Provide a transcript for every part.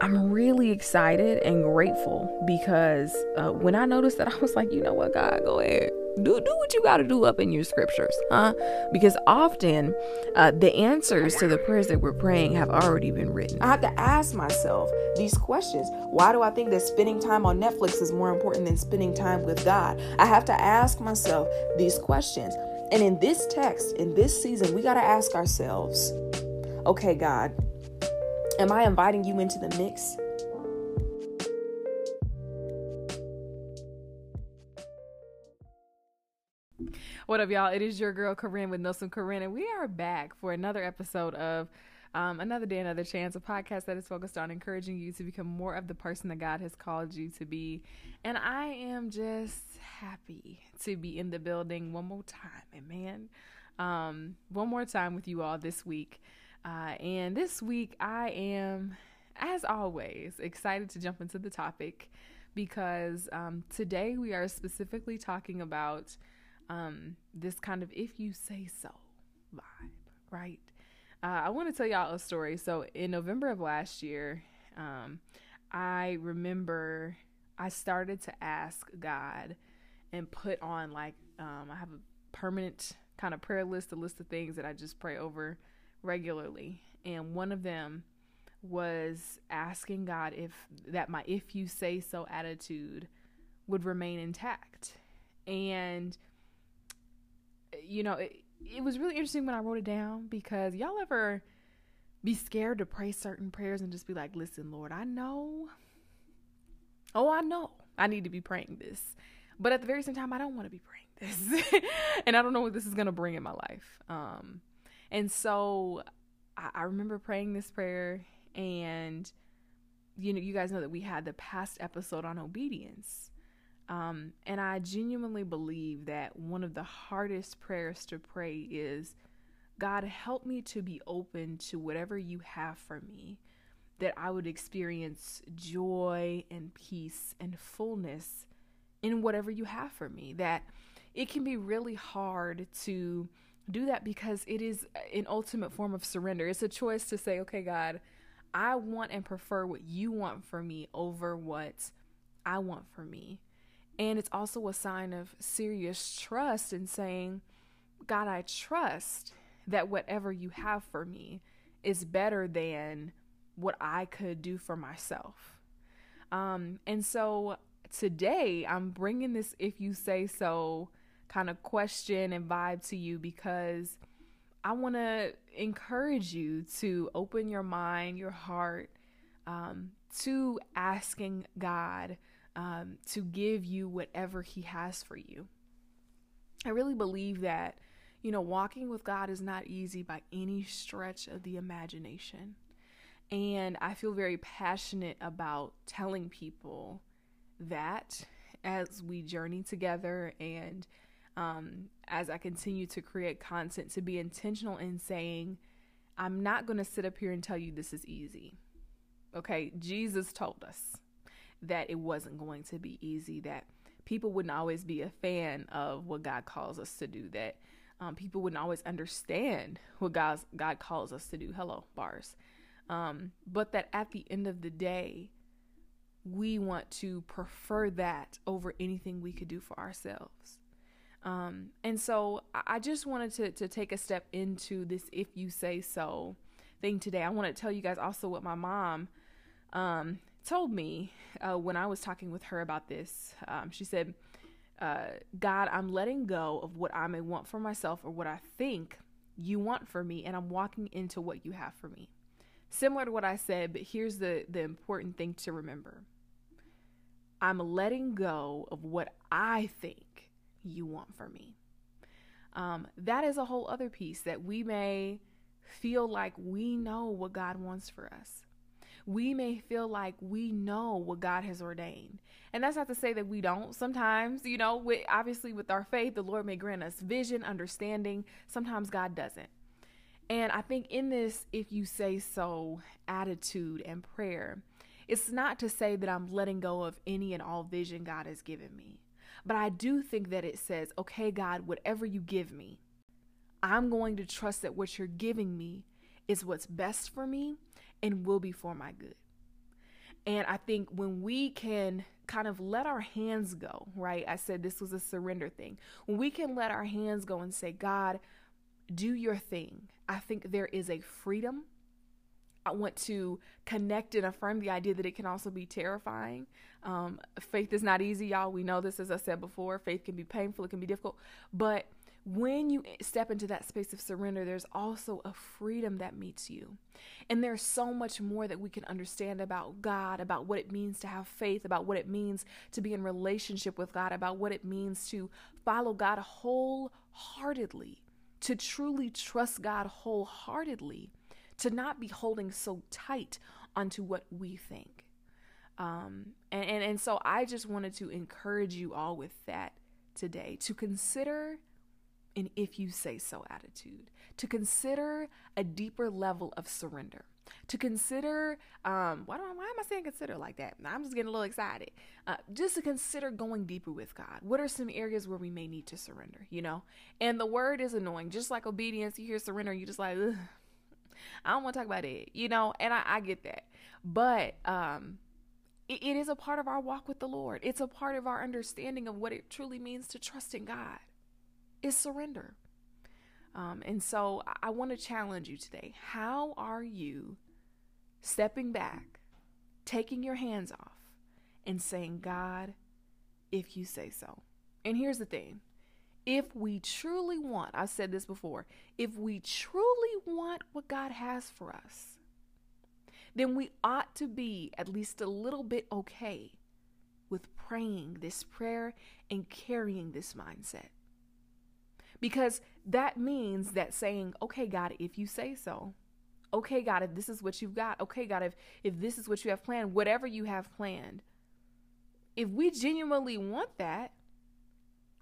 I'm really excited and grateful because uh, when I noticed that, I was like, you know what, God, go ahead. Do, do what you got to do up in your scriptures, huh? Because often uh, the answers to the prayers that we're praying have already been written. I have to ask myself these questions. Why do I think that spending time on Netflix is more important than spending time with God? I have to ask myself these questions. And in this text, in this season, we got to ask ourselves okay, God, Am I inviting you into the mix? What up, y'all? It is your girl Corinne with Nelson Corrin, and we are back for another episode of um, Another Day, Another Chance, a podcast that is focused on encouraging you to become more of the person that God has called you to be. And I am just happy to be in the building one more time, and man, um, one more time with you all this week. Uh, and this week, I am, as always, excited to jump into the topic because um, today we are specifically talking about um, this kind of if you say so vibe, right? Uh, I want to tell y'all a story. So, in November of last year, um, I remember I started to ask God and put on like, um, I have a permanent kind of prayer list, a list of things that I just pray over regularly, and one of them was asking God if that my if you say so attitude would remain intact. And you know, it, it was really interesting when I wrote it down because y'all ever be scared to pray certain prayers and just be like, "Listen, Lord, I know Oh, I know I need to be praying this. But at the very same time, I don't want to be praying this. and I don't know what this is going to bring in my life. Um, and so I, I remember praying this prayer, and you know, you guys know that we had the past episode on obedience. Um, and I genuinely believe that one of the hardest prayers to pray is God, help me to be open to whatever you have for me, that I would experience joy and peace and fullness in whatever you have for me. That it can be really hard to do that because it is an ultimate form of surrender. It's a choice to say, okay, God, I want and prefer what you want for me over what I want for me. And it's also a sign of serious trust in saying, God, I trust that whatever you have for me is better than what I could do for myself. Um, and so today I'm bringing this, if you say so, kind of question and vibe to you because I want to encourage you to open your mind, your heart um, to asking God um, to give you whatever He has for you. I really believe that, you know, walking with God is not easy by any stretch of the imagination. And I feel very passionate about telling people that as we journey together and um, as I continue to create content to be intentional in saying, I'm not going to sit up here and tell you this is easy. Okay, Jesus told us that it wasn't going to be easy, that people wouldn't always be a fan of what God calls us to do, that um, people wouldn't always understand what God's, God calls us to do. Hello, bars. Um, but that at the end of the day, we want to prefer that over anything we could do for ourselves. Um, and so I just wanted to, to take a step into this if you say so thing today. I want to tell you guys also what my mom um, told me uh, when I was talking with her about this. Um, she said, uh, God, I'm letting go of what I may want for myself or what I think you want for me, and I'm walking into what you have for me. Similar to what I said, but here's the, the important thing to remember I'm letting go of what I think you want for me. Um, that is a whole other piece that we may feel like we know what God wants for us. We may feel like we know what God has ordained. And that's not to say that we don't. Sometimes, you know, obviously with our faith, the Lord may grant us vision, understanding. Sometimes God doesn't. And I think in this, if you say so, attitude and prayer, it's not to say that I'm letting go of any and all vision God has given me. But I do think that it says, okay, God, whatever you give me, I'm going to trust that what you're giving me is what's best for me and will be for my good. And I think when we can kind of let our hands go, right? I said this was a surrender thing. When we can let our hands go and say, God, do your thing, I think there is a freedom. I want to connect and affirm the idea that it can also be terrifying. Um, faith is not easy, y'all. We know this, as I said before. Faith can be painful, it can be difficult. But when you step into that space of surrender, there's also a freedom that meets you. And there's so much more that we can understand about God, about what it means to have faith, about what it means to be in relationship with God, about what it means to follow God wholeheartedly, to truly trust God wholeheartedly, to not be holding so tight onto what we think. Um, and, and, and so I just wanted to encourage you all with that today to consider an if you say so attitude, to consider a deeper level of surrender, to consider, um, why, do I, why am I saying consider like that? I'm just getting a little excited. Uh, just to consider going deeper with God. What are some areas where we may need to surrender, you know? And the word is annoying. Just like obedience, you hear surrender, you just like, Ugh, I don't want to talk about it, you know? And I, I get that. But, um, it, it is a part of our walk with the Lord. It's a part of our understanding of what it truly means to trust in God is surrender. Um, and so I, I want to challenge you today. How are you stepping back, taking your hands off, and saying, God, if you say so? And here's the thing if we truly want, I've said this before, if we truly want what God has for us, then we ought to be at least a little bit okay with praying this prayer and carrying this mindset. Because that means that saying, okay, God, if you say so, okay, God, if this is what you've got, okay, God, if, if this is what you have planned, whatever you have planned, if we genuinely want that,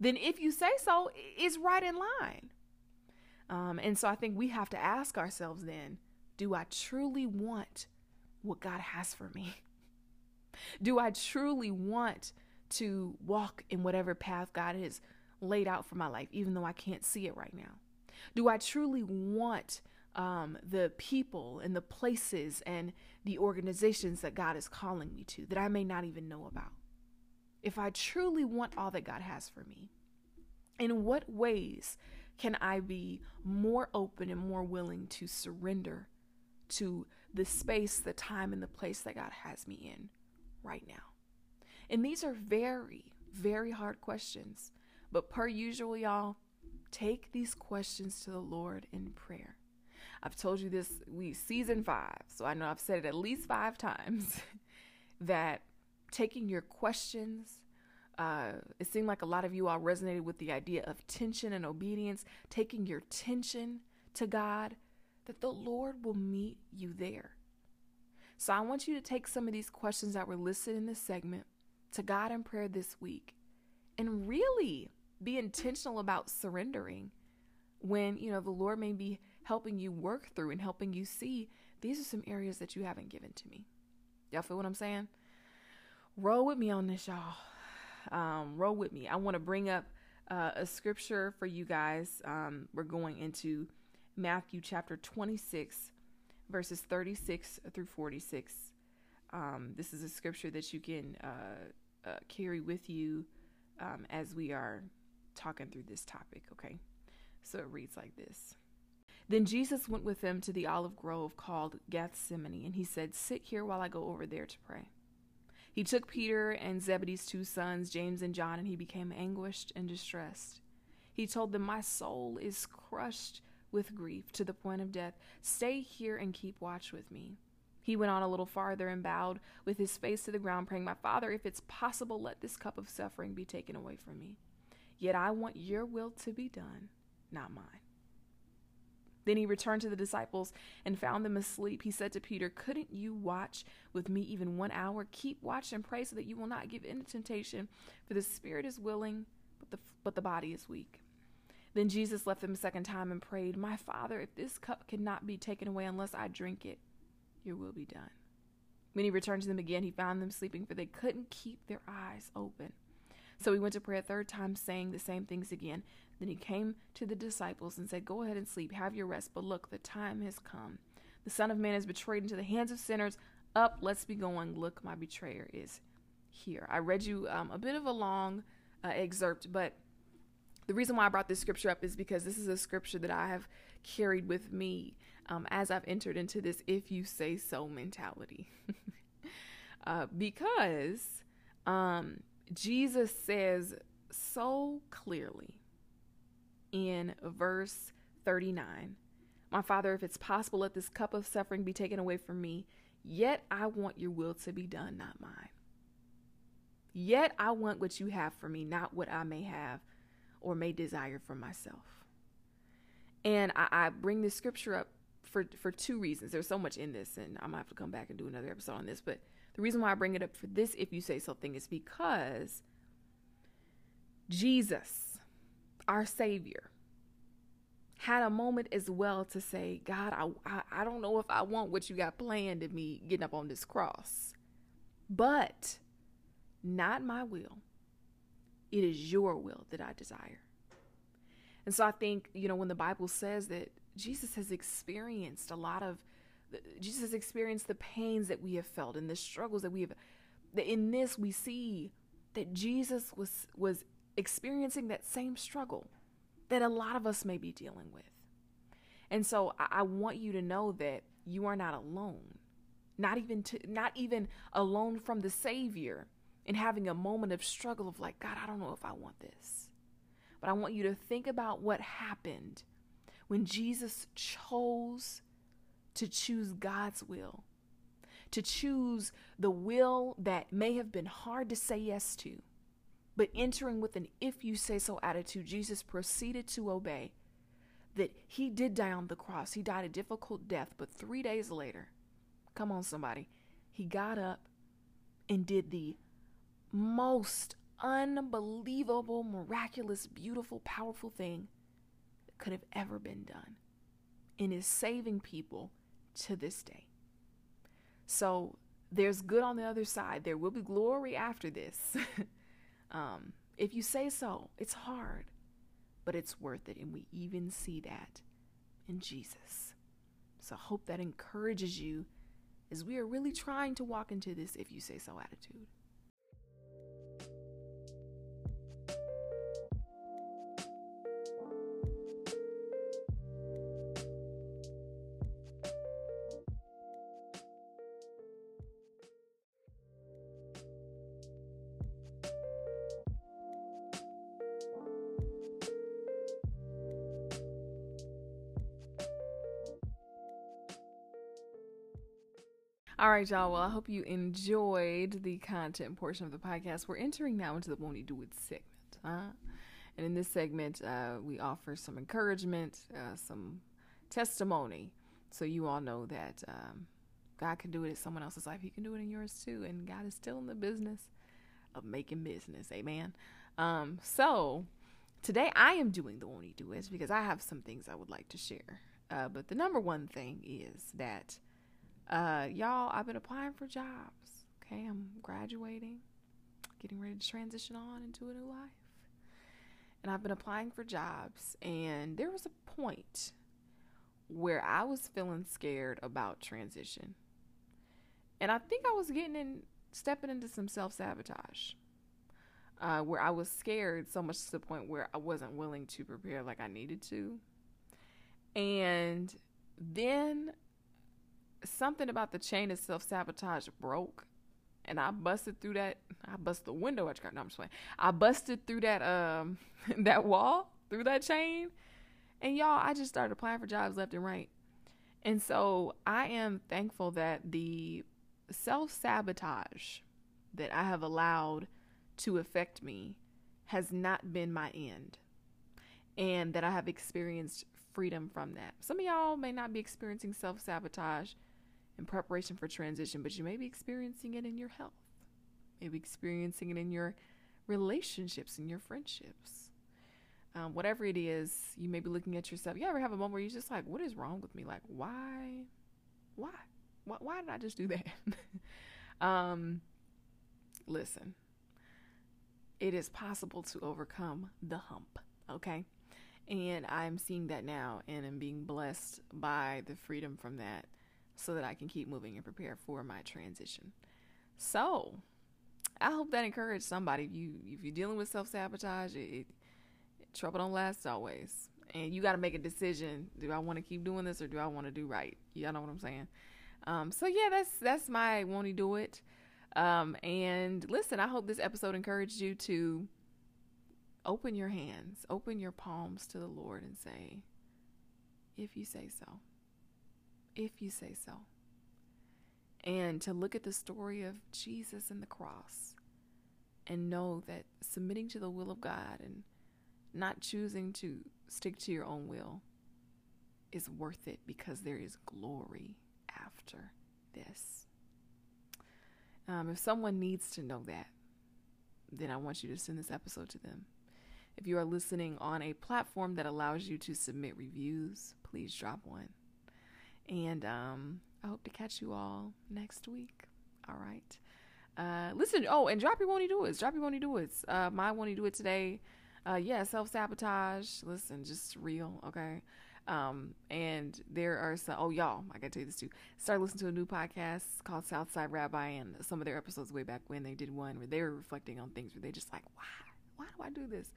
then if you say so, it's right in line. Um, and so I think we have to ask ourselves then do I truly want what God has for me? Do I truly want to walk in whatever path God has laid out for my life, even though I can't see it right now? Do I truly want um, the people and the places and the organizations that God is calling me to that I may not even know about? If I truly want all that God has for me, in what ways can I be more open and more willing to surrender to the space, the time, and the place that God has me in right now? And these are very, very hard questions. But per usual, y'all, take these questions to the Lord in prayer. I've told you this, we season five, so I know I've said it at least five times that taking your questions, uh, it seemed like a lot of you all resonated with the idea of tension and obedience, taking your tension to God, that the Lord will meet you there. So I want you to take some of these questions that were listed in this segment to God in prayer this week and really be intentional about surrendering when, you know, the Lord may be helping you work through and helping you see these are some areas that you haven't given to me. Y'all feel what I'm saying? Roll with me on this, y'all. Um, roll with me. I want to bring up uh, a scripture for you guys. Um, we're going into Matthew chapter 26, verses 36 through 46. Um, this is a scripture that you can uh, uh, carry with you um, as we are talking through this topic, okay? So it reads like this. Then Jesus went with them to the olive grove called Gethsemane, and he said, Sit here while I go over there to pray. He took Peter and Zebedee's two sons, James and John, and he became anguished and distressed. He told them, My soul is crushed with grief to the point of death. Stay here and keep watch with me. He went on a little farther and bowed with his face to the ground, praying, My Father, if it's possible, let this cup of suffering be taken away from me. Yet I want your will to be done, not mine. Then he returned to the disciples and found them asleep. He said to Peter, Couldn't you watch with me even one hour? Keep watch and pray so that you will not give in to temptation, for the spirit is willing, but the, but the body is weak. Then Jesus left them a second time and prayed, My Father, if this cup cannot be taken away unless I drink it, your will be done. When he returned to them again, he found them sleeping, for they couldn't keep their eyes open. So he went to pray a third time, saying the same things again. Then he came to the disciples and said, Go ahead and sleep, have your rest. But look, the time has come. The Son of Man is betrayed into the hands of sinners. Up, let's be going. Look, my betrayer is here. I read you um, a bit of a long uh, excerpt, but the reason why I brought this scripture up is because this is a scripture that I have carried with me um, as I've entered into this if you say so mentality. uh, because um, Jesus says so clearly in verse 39 My Father, if it's possible, let this cup of suffering be taken away from me, yet I want your will to be done, not mine. Yet I want what you have for me, not what I may have or may desire for myself. And I, I bring this scripture up for for two reasons. There's so much in this, and I'm gonna have to come back and do another episode on this. But the reason why I bring it up for this, if you say something, is because Jesus, our Savior, had a moment as well to say, God, I, I, I don't know if I want what you got planned in me getting up on this cross, but not my will. It is your will that I desire. And so I think, you know, when the Bible says that Jesus has experienced a lot of, Jesus experienced the pains that we have felt and the struggles that we have, in this we see that Jesus was, was experiencing that same struggle that a lot of us may be dealing with. And so I, I want you to know that you are not alone. Not even to, not even alone from the Savior and having a moment of struggle of like, God, I don't know if I want this. But I want you to think about what happened when Jesus chose to choose God's will, to choose the will that may have been hard to say yes to, but entering with an if you say so attitude, Jesus proceeded to obey. That he did die on the cross. He died a difficult death, but three days later, come on, somebody, he got up and did the most unbelievable, miraculous, beautiful, powerful thing that could have ever been done and is saving people to this day. So there's good on the other side. There will be glory after this. Um, if you say so, it's hard, but it's worth it. And we even see that in Jesus. So I hope that encourages you as we are really trying to walk into this if you say so attitude. All right, y'all. Well, I hope you enjoyed the content portion of the podcast. We're entering now into the Won't He Do It segment. Huh? And in this segment, uh, we offer some encouragement, uh, some testimony, so you all know that um, God can do it in someone else's life. He can do it in yours too. And God is still in the business of making business. Amen. Um, so today I am doing the Won't He Do It because I have some things I would like to share. Uh, but the number one thing is that uh, y'all, I've been applying for jobs. Okay, I'm graduating, getting ready to transition on into a new life. And I've been applying for jobs, and there was a point where I was feeling scared about transition. And I think I was getting in, stepping into some self sabotage. Uh, where I was scared so much to the point where I wasn't willing to prepare like I needed to. And then something about the chain of self sabotage broke, and I busted through that. I busted the window at your No, I'm just playing. I busted through that um that wall through that chain, and y'all, I just started applying for jobs left and right. And so I am thankful that the self sabotage that I have allowed to affect me has not been my end, and that I have experienced freedom from that. Some of y'all may not be experiencing self sabotage in preparation for transition, but you may be experiencing it in your health, maybe experiencing it in your relationships and your friendships. Um, whatever it is, you may be looking at yourself. You ever have a moment where you're just like, what is wrong with me? Like, why? Why? Why, why did I just do that? um, listen, it is possible to overcome the hump, okay? And I'm seeing that now and I'm being blessed by the freedom from that so that I can keep moving and prepare for my transition. So, I hope that encouraged somebody. If you if you're dealing with self sabotage, it, it, trouble don't last always, and you got to make a decision. Do I want to keep doing this or do I want to do right? Y'all know what I'm saying? Um, so yeah, that's that's my won't he do it. Um, and listen, I hope this episode encouraged you to open your hands, open your palms to the Lord, and say, "If you say so." If you say so and to look at the story of Jesus and the cross and know that submitting to the will of God and not choosing to stick to your own will is worth it because there is glory after this. Um, if someone needs to know that, then I want you to send this episode to them. If you are listening on a platform that allows you to submit reviews, please drop one. And um, I hope to catch you all next week. All right. Uh, listen, oh, and drop your won't do it. Drop your won't do it. Uh, my won't do it today. Uh, yeah, self sabotage. Listen, just real, okay. Um, and there are some. Oh, y'all, I gotta tell you this too. Start listening to a new podcast called Southside Rabbi, and some of their episodes way back when they did one where they were reflecting on things where they just like, why, why do I do this?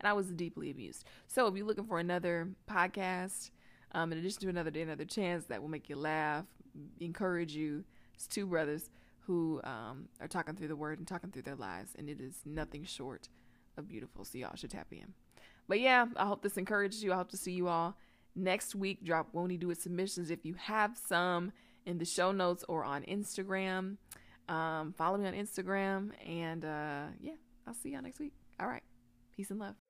And I was deeply amused. So if you're looking for another podcast, um, in addition to another day, another chance that will make you laugh, encourage you. It's two brothers who um, are talking through the word and talking through their lives, and it is nothing short of beautiful. So y'all should tap in. But yeah, I hope this encourages you. I hope to see you all next week. Drop Won't He Do It submissions if you have some in the show notes or on Instagram. Um, follow me on Instagram, and uh, yeah, I'll see y'all next week. All right, peace and love.